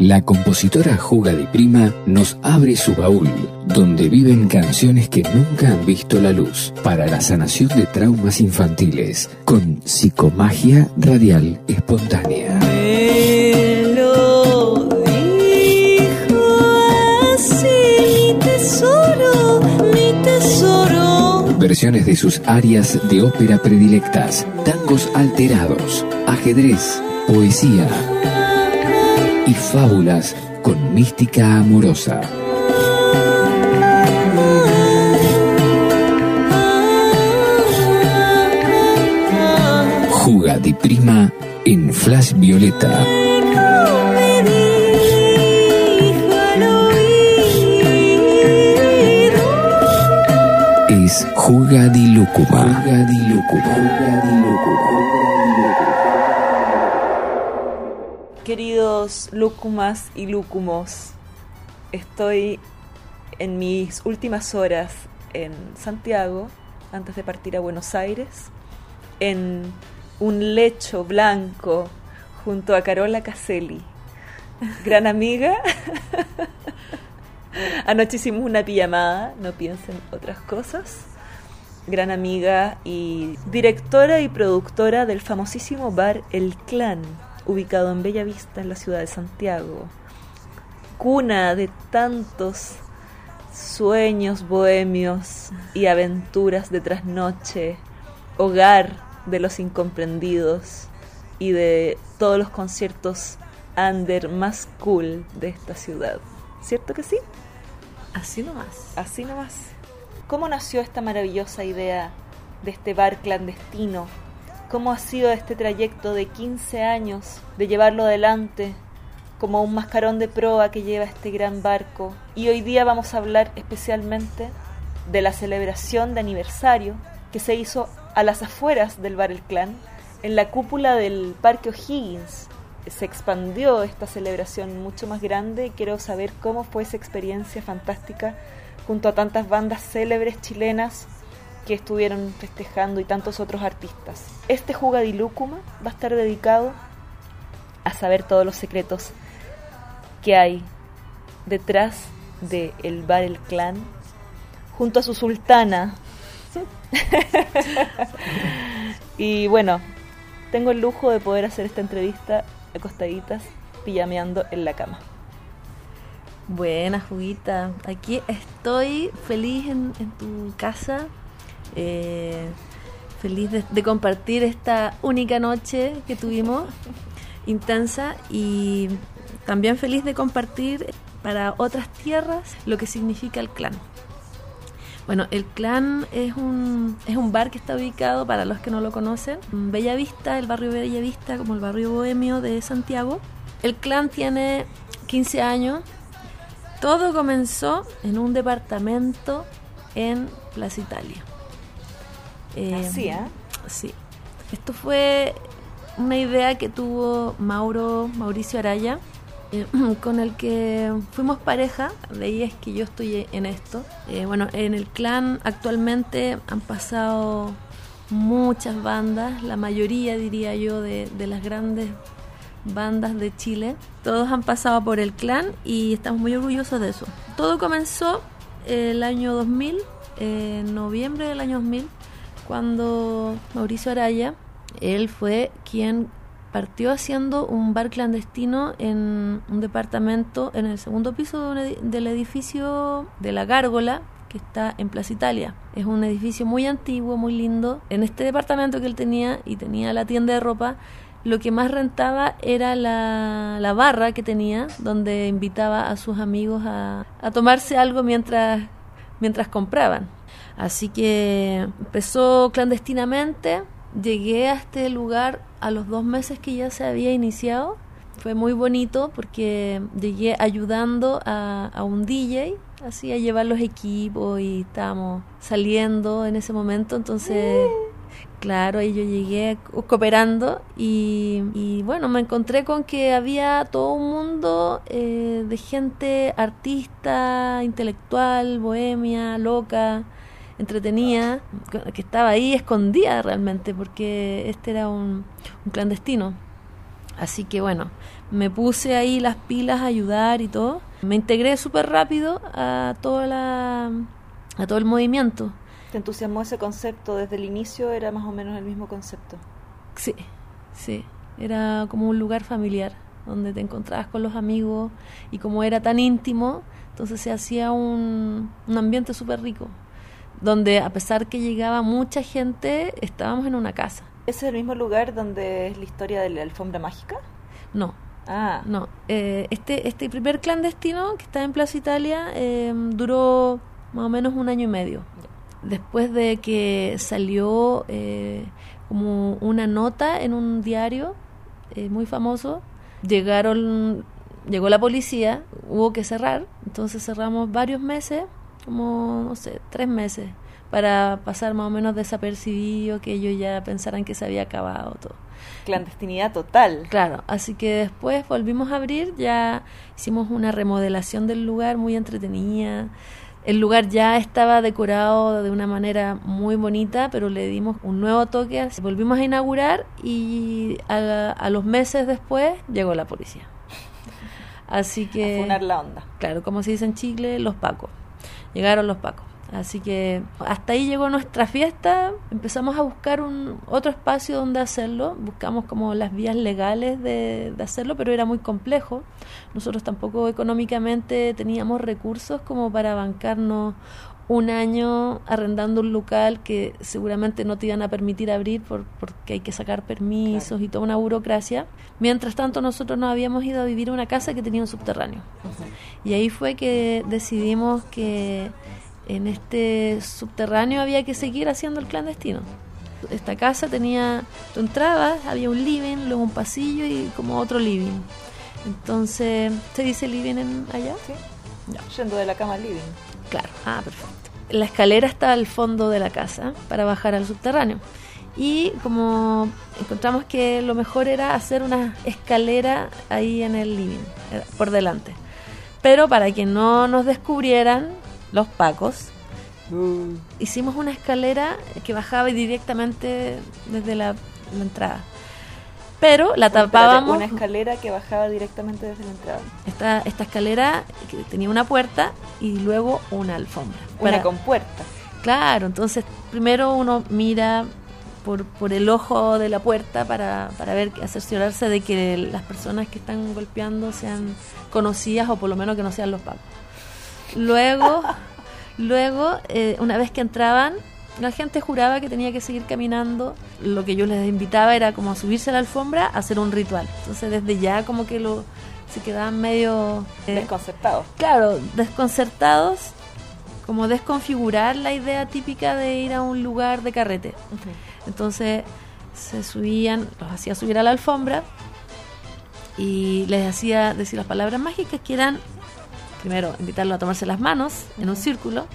La compositora Juga Di Prima nos abre su baúl, donde viven canciones que nunca han visto la luz, para la sanación de traumas infantiles, con psicomagia radial espontánea. Me lo dijo así, mi tesoro, mi tesoro. Versiones de sus arias de ópera predilectas, tangos alterados, ajedrez, poesía y fábulas con mística amorosa. Juga di Prima en Flash Violeta. Es. Juga di Lúcuma. Lúcumas y lúcumos, estoy en mis últimas horas en Santiago, antes de partir a Buenos Aires, en un lecho blanco junto a Carola Caselli, gran amiga. Anoche hicimos una pijamada, no piensen otras cosas. Gran amiga y directora y productora del famosísimo bar El Clan, ubicado en Bella Vista, en la ciudad de Santiago. Cuna de tantos sueños bohemios y aventuras de trasnoche, hogar de los incomprendidos y de todos los conciertos under más cool de esta ciudad. ¿Cierto que sí? Así nomás. Así nomás. ¿Cómo nació esta maravillosa idea de este bar clandestino? ¿Cómo ha sido este trayecto de 15 años de llevarlo adelante como un mascarón de proa que lleva este gran barco? Y hoy día vamos a hablar especialmente de la celebración de aniversario que se hizo a las afueras del bar El Clan, en la cúpula del Parque O'Higgins. Se expandió esta celebración mucho más grande y quiero saber cómo fue esa experiencia fantástica junto a tantas bandas célebres chilenas que estuvieron festejando y tantos otros artistas. Este Juga di Lúcuma va a estar dedicado a saber todos los secretos que hay detrás de el bar El Clan junto a su sultana. y bueno, tengo el lujo de poder hacer esta entrevista acostaditas, pijameando en la cama. Buena, Juguita. Aquí estoy feliz en tu casa. Eh, feliz de, de compartir esta única noche que tuvimos, intensa, y también feliz de compartir para otras tierras lo que significa el clan. Bueno, el clan es un, es un bar que está ubicado, para los que no lo conocen, en Bella Vista, el barrio Bella Vista, como el barrio bohemio de Santiago. El clan tiene 15 años. Todo comenzó en un departamento en Plaza Italia. Eh, Así, ¿eh? Sí. Esto fue una idea que tuvo Mauro, Mauricio Araya, eh, con el que fuimos pareja, de ahí es que yo estoy en esto. Eh, bueno, en el clan actualmente han pasado muchas bandas, la mayoría diría yo de, de las grandes bandas de Chile. Todos han pasado por el clan y estamos muy orgullosos de eso. Todo comenzó el año 2000, en noviembre del año 2000, cuando Mauricio Araya, él fue quien partió haciendo un bar clandestino en un departamento en el segundo piso de del edificio de la Gárgola que está en Plaza Italia. Es un edificio muy antiguo, muy lindo. En este departamento que él tenía y tenía la tienda de ropa, lo que más rentaba era la, la barra que tenía, donde invitaba a sus amigos a, a tomarse algo mientras, mientras compraban. Así que empezó clandestinamente, llegué a este lugar a los dos meses que ya se había iniciado. Fue muy bonito porque llegué ayudando a, un DJ, así a llevar los equipos y estábamos saliendo en ese momento, entonces... Claro, ahí yo llegué co- cooperando y, y, bueno, me encontré con que había todo un mundo eh, de gente artista, intelectual, bohemia, loca, entretenida, que- estaba ahí escondida realmente porque este era un, un clandestino. Así que bueno, me puse ahí las pilas a ayudar y todo. Me integré súper rápido a toda la a todo el movimiento. ¿Te entusiasmó ese concepto desde el inicio? ¿Era más o menos el mismo concepto? Sí, sí. Era como un lugar familiar donde te encontrabas con los amigos y como era tan íntimo, entonces se hacía un, un ambiente súper rico, donde a pesar que llegaba mucha gente, estábamos en una casa. ¿Ese es el mismo lugar donde es la historia de la alfombra mágica? No, Ah, no. Eh, este, este primer clandestino que está en Plaza Italia eh, duró más o menos un año y medio. Después de que salió eh, como una nota en un diario muy famoso, llegaron, llegó la policía, hubo que cerrar, entonces cerramos varios meses, como, no sé, tres meses, para pasar más o menos desapercibido, que ellos ya pensaran que se había acabado todo. clandestinidad total. Claro, así que después volvimos a abrir, ya hicimos una remodelación del lugar muy entretenida. El lugar ya estaba decorado de una manera muy bonita, pero le dimos un nuevo toque. así- Volvimos a inaugurar y a, a los meses después llegó la policía. Así A que... funar la onda. Claro, como se dice en Chile, los pacos. Llegaron los pacos. Así que hasta ahí llegó nuestra fiesta. Empezamos a buscar un otro espacio donde hacerlo. Buscamos como las vías legales de, de hacerlo, pero era muy complejo. Nosotros tampoco económicamente teníamos recursos como para bancarnos un año arrendando un local que seguramente no te iban a permitir abrir por, porque hay que sacar permisos Claro. y toda una burocracia. Mientras tanto, nosotros nos habíamos ido a vivir a una casa que tenía un subterráneo. Y ahí fue que decidimos que en este subterráneo había que seguir haciendo el clandestino. Esta casa tenía, tú entrabas, había un living, luego un pasillo y como otro living. Entonces, ¿se dice living en allá? ¿Sí? Yendo de la cama al living. Claro, ah, perfecto. La escalera está al fondo de la casa para bajar al subterráneo. Y como encontramos que lo mejor era hacer una escalera ahí en el living, eh, por delante. Pero para que no nos descubrieran los pacos, hicimos una escalera que bajaba directamente desde la, la entrada. Pero la tapábamos. Una escalera que bajaba directamente desde la entrada. Esta, esta escalera que tenía una puerta y luego una alfombra. Una Para- con puerta. Claro, entonces primero uno mira por, por el ojo de la puerta para, para ver, cerciorarse de que las personas que están golpeando sean conocidas o por lo menos que no sean los pacos. Luego, luego eh, una vez que entraban, la gente juraba que tenía que seguir caminando. Lo que yo les invitaba era como a subirse a la alfombra a hacer un ritual. Entonces desde ya como que lo se quedaban medio... eh, Desconcertado. claro, desconcertados, como desconfigurar la idea típica de ir a un lugar de carrete. Entonces se subían, los hacía subir a la alfombra y les hacía decir las palabras mágicas que eran, primero, invitarlo a tomarse las manos en un círculo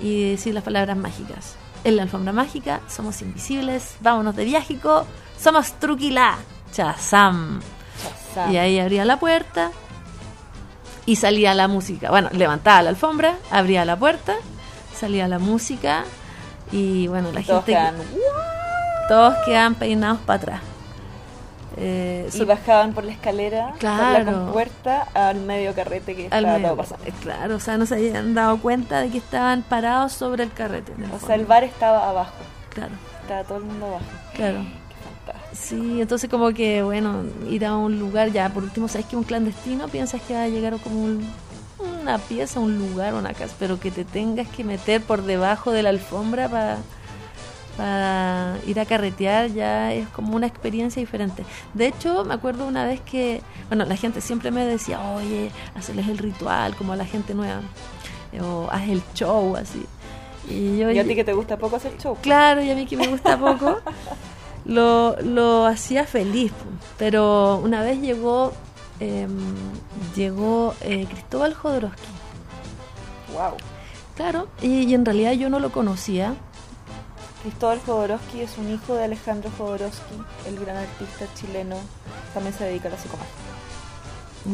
y decir las palabras mágicas. En la alfombra mágica somos invisibles, vámonos de viajico, somos truquilá, chazam. Chazam. Y ahí abría la puerta y salía la música. Bueno, levantaba la alfombra, abría la puerta, salía la música y bueno, la Todos gente... quedan, Todos quedan peinados para atrás. Eh, y so- bajaban por la escalera, por la Claro. compuerta, al medio carrete que estaba medio- todo pasando. Claro, o sea, no se habían dado cuenta de que estaban parados sobre el carrete. el O sea, el bar estaba abajo. Claro, Estaba todo el mundo abajo. claro. Qué. Sí, entonces como que, bueno, ir a un lugar, ya por último, ¿sabes que un clandestino piensas que va a llegar como un- una pieza, un lugar, una casa, pero que te tengas que meter por debajo de la alfombra para para ir a carretear ya es como una experiencia diferente. De hecho, me acuerdo una vez que, bueno, la gente siempre me decía, oye, hacerles el ritual como a la gente nueva, o haz el show así. Y yo, Y a ti que te gusta poco hacer show. Claro, y a mí que me gusta poco. lo, lo hacía feliz. Pero una vez llegó, em, llegó eh, Cristóbal Jodorowsky. Wow. Claro, y, y en realidad yo no lo conocía. Cristóbal Jodorowsky es un hijo de Alejandro Jodorowsky, el gran artista chileno. También se dedica a la psicomagia.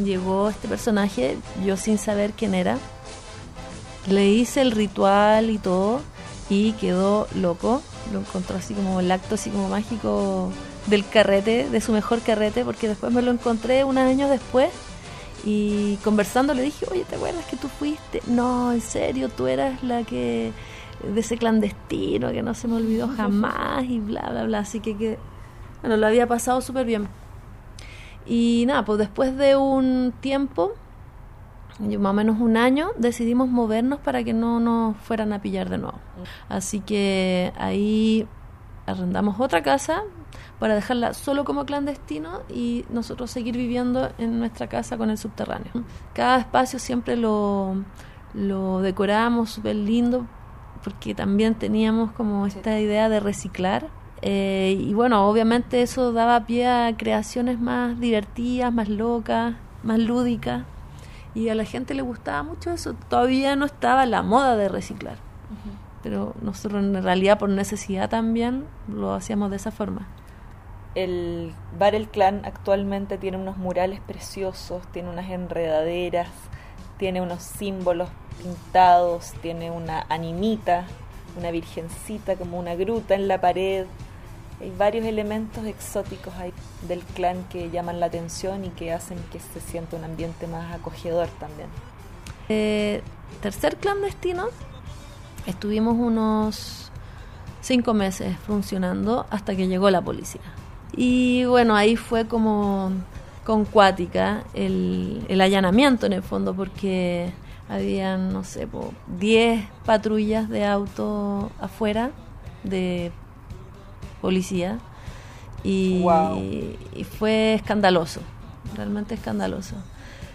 Llegó este personaje, yo sin saber quién era. Le hice el ritual y todo y quedó loco. Lo encontró así como el acto así como mágico del carrete, de su mejor carrete, porque después me lo encontré unos años después y conversando le dije, oye, ¿te acuerdas que tú fuiste? No, en serio, tú eras la que de ese clandestino que no se me olvidó jamás y bla, bla, bla. Así que, que bueno, lo había pasado súper bien. Y nada, pues después de un tiempo, yo más o menos un año, decidimos movernos para que no nos fueran a pillar de nuevo. Así que ahí arrendamos otra casa para dejarla solo como clandestino y nosotros seguir viviendo en nuestra casa con el subterráneo. Cada espacio siempre lo, lo decoramos súper lindo porque también teníamos como esta idea de reciclar. Eh, y bueno, obviamente eso daba pie a creaciones más divertidas, más locas, más lúdicas. Y a la gente le gustaba mucho eso. Todavía no estaba la moda de reciclar. Pero nosotros en realidad por necesidad también lo hacíamos de esa forma. El bar El Clan actualmente tiene unos murales preciosos, tiene unas enredaderas, tiene unos símbolos pintados, tiene una animita, una virgencita como una gruta en la pared. Hay varios elementos exóticos ahí del clan que llaman la atención y que hacen que se sienta un ambiente más acogedor también. Eh, tercer clandestino, estuvimos unos cinco meses funcionando hasta que llegó la policía. Y bueno, ahí fue como con cuática el, el allanamiento en el fondo, porque habían, no sé, po, 10 patrullas de auto afuera de policía y, Wow. y fue escandaloso, realmente escandaloso.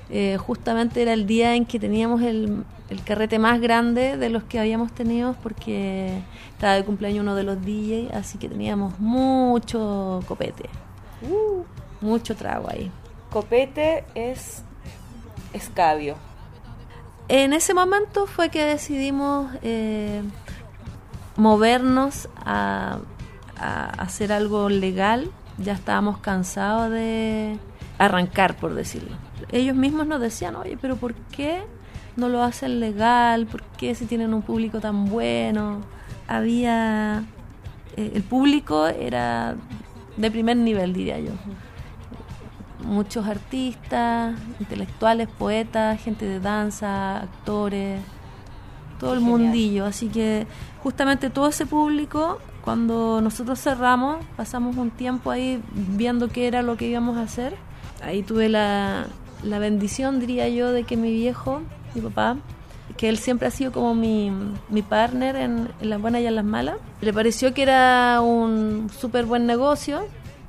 Eh, justamente era el día en que teníamos el, el carrete más grande de los que habíamos tenido porque estaba de cumpleaños uno de los DJ, así que teníamos mucho copete, mucho trago ahí. Copete es escabio. En ese momento fue que decidimos eh, movernos a, a hacer algo legal. Ya estábamos cansados de arrancar, por decirlo. Ellos mismos nos decían, oye, pero ¿por qué no lo hacen legal? ¿Por qué si tienen un público tan bueno? Había... eh, el público era de primer nivel, diría yo muchos artistas, intelectuales, poetas, gente de danza, actores, todo el Genial. mundillo. Así que justamente todo ese público, cuando nosotros cerramos, pasamos un tiempo ahí viendo qué era lo que íbamos a hacer. Ahí tuve la, la bendición, diría yo, de que mi viejo, mi papá, que él siempre ha sido como mi, mi partner en, en las buenas y en las malas, le pareció que era un súper buen negocio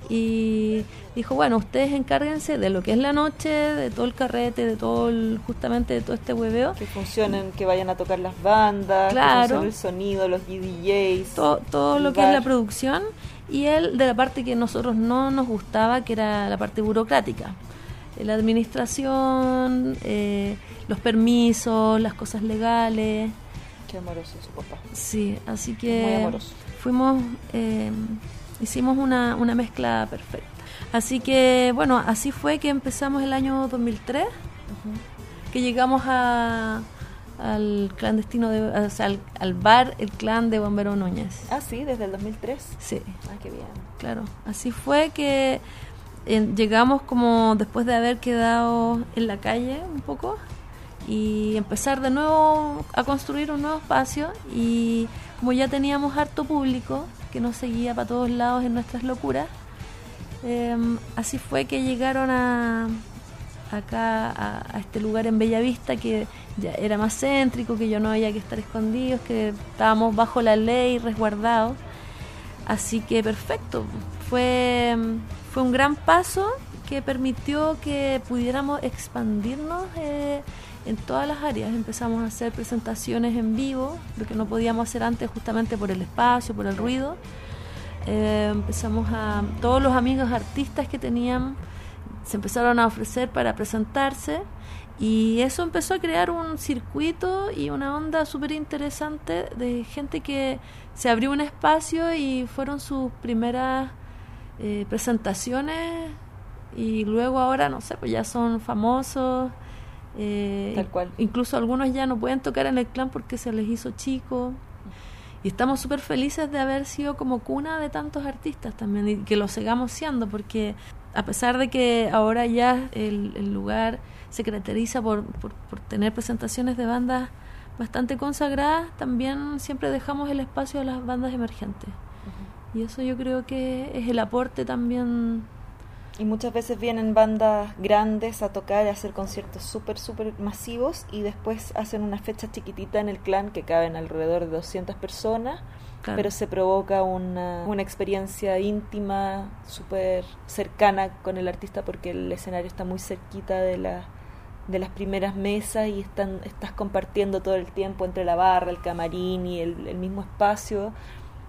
y dijo, bueno, ustedes encárguense de lo que es la noche, de todo el carrete, de todo el, justamente de todo este hueveo. Que funcionen, que vayan a tocar las bandas, Claro. que el sonido, los DJs. todo, todo lo el que es la bar. producción y él de la parte que nosotros no nos gustaba, que era la parte burocrática. La administración, eh, los permisos, las cosas legales. Qué amoroso su papá. Sí, así Muy que amoroso. fuimos, eh, hicimos una, una mezcla perfecta. Así que, bueno, así fue que empezamos el año 2003, que llegamos a, al clandestino, de, o sea, al, al bar El Clan de Bombero Núñez. Ah, sí, desde el 2003. Sí, Ah, qué bien. claro. Así fue que eh, llegamos como después de haber quedado en la calle un poco y empezar de nuevo a construir un nuevo espacio y como ya teníamos harto público que nos seguía para todos lados en nuestras locuras, eh, así fue que llegaron a acá a, este lugar en Bellavista que ya era más céntrico, que yo no había que estar escondidos, que estábamos bajo la ley, resguardados. Así que perfecto, fue, fue un gran paso que permitió que pudiéramos expandirnos eh, en todas las áreas. Empezamos a hacer presentaciones en vivo, lo que no podíamos hacer antes justamente por el espacio, por el ruido. eh, empezamos a... Todos los amigos artistas que tenían se empezaron a ofrecer para presentarse y eso empezó a crear un circuito y una onda súper interesante de gente que se abrió un espacio y fueron sus primeras eh, presentaciones y luego ahora, no sé, pues ya son famosos. eh, Tal cual. Incluso algunos ya no pueden tocar en el clan porque se les hizo chico. Y estamos súper felices de haber sido como cuna de tantos artistas también y que lo sigamos siendo porque a pesar de que ahora ya el, el lugar se caracteriza por, por, por tener presentaciones de bandas bastante consagradas, también siempre dejamos el espacio a las bandas emergentes. Y eso yo creo que es el aporte también Y muchas veces vienen bandas grandes a tocar, a hacer conciertos súper, súper masivos y después hacen una fecha chiquitita en el clan que caben alrededor de 200 personas, Claro. pero se provoca una, una experiencia íntima, súper cercana con el artista porque el escenario está muy cerquita de, la, de las primeras mesas y están, estás compartiendo todo el tiempo entre la barra, el camarín y el, el mismo espacio.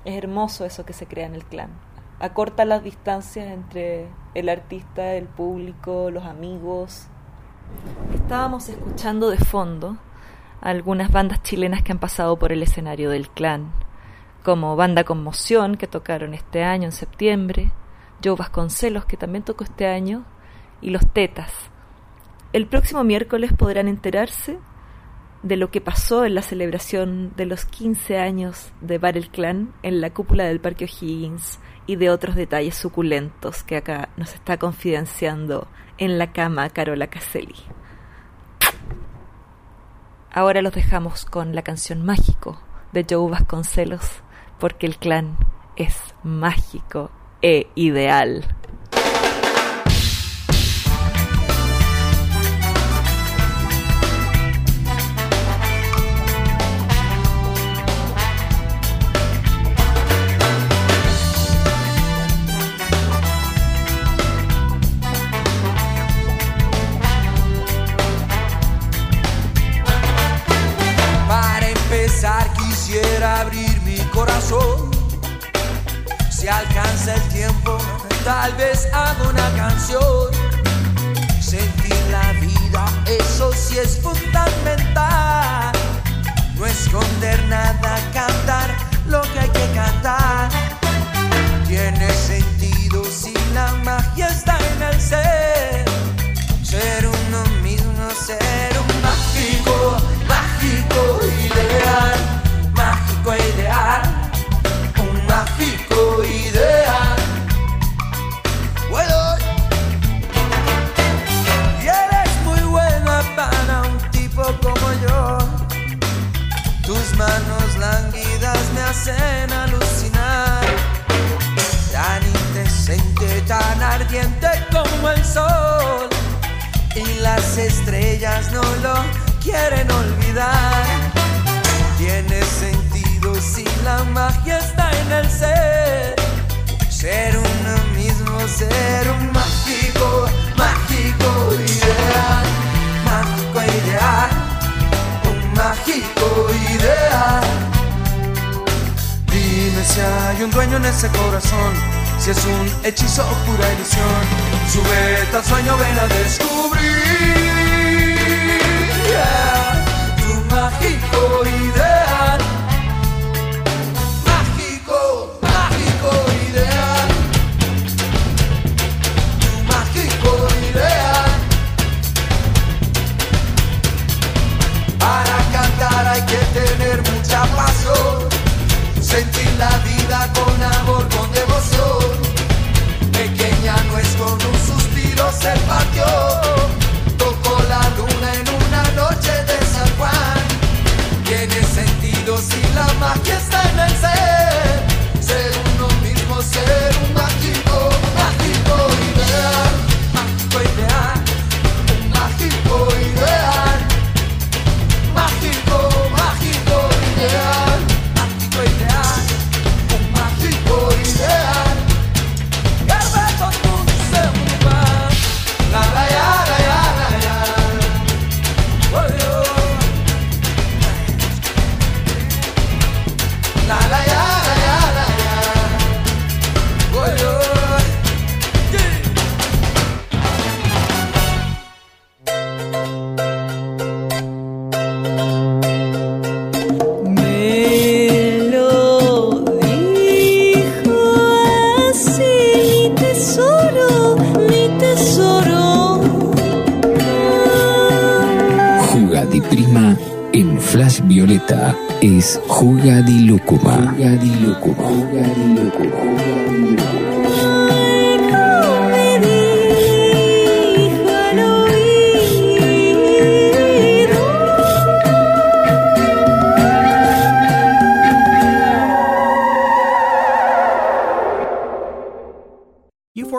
Es hermoso eso que se crea en el clan acorta las distancias entre el artista, el público, los amigos. Estábamos escuchando de fondo algunas bandas chilenas que han pasado por el escenario del clan, como Banda Conmoción, que tocaron este año en septiembre, Joe Vasconcelos, que también tocó este año, y Los Tetas. El próximo miércoles podrán enterarse de lo que pasó en la celebración de los 15 años de Bar el Clan en la cúpula del Parque O'Higgins y de otros detalles suculentos que acá nos está confidenciando en la cama Carola Caselli. Ahora los dejamos con la canción Mágico de Joe Vasconcelos, porque el clan es mágico e ideal. Si alcanza el tiempo, tal vez hago una canción. Sentir la vida, eso sí es fundamental. No esconder nada, cantar lo que hay que cantar. Tiene sentido si la magia está en el ser. Ser uno mismo, ser hay un dueño en ese corazón, si es un hechizo o pura ilusión. Súbete al sueño, ven a descubrir yeah, tu mágico ideal. Mágico, mágico ideal. Tu mágico ideal. Para cantar hay que tener mucha pasión. La vida con amor, con devoción.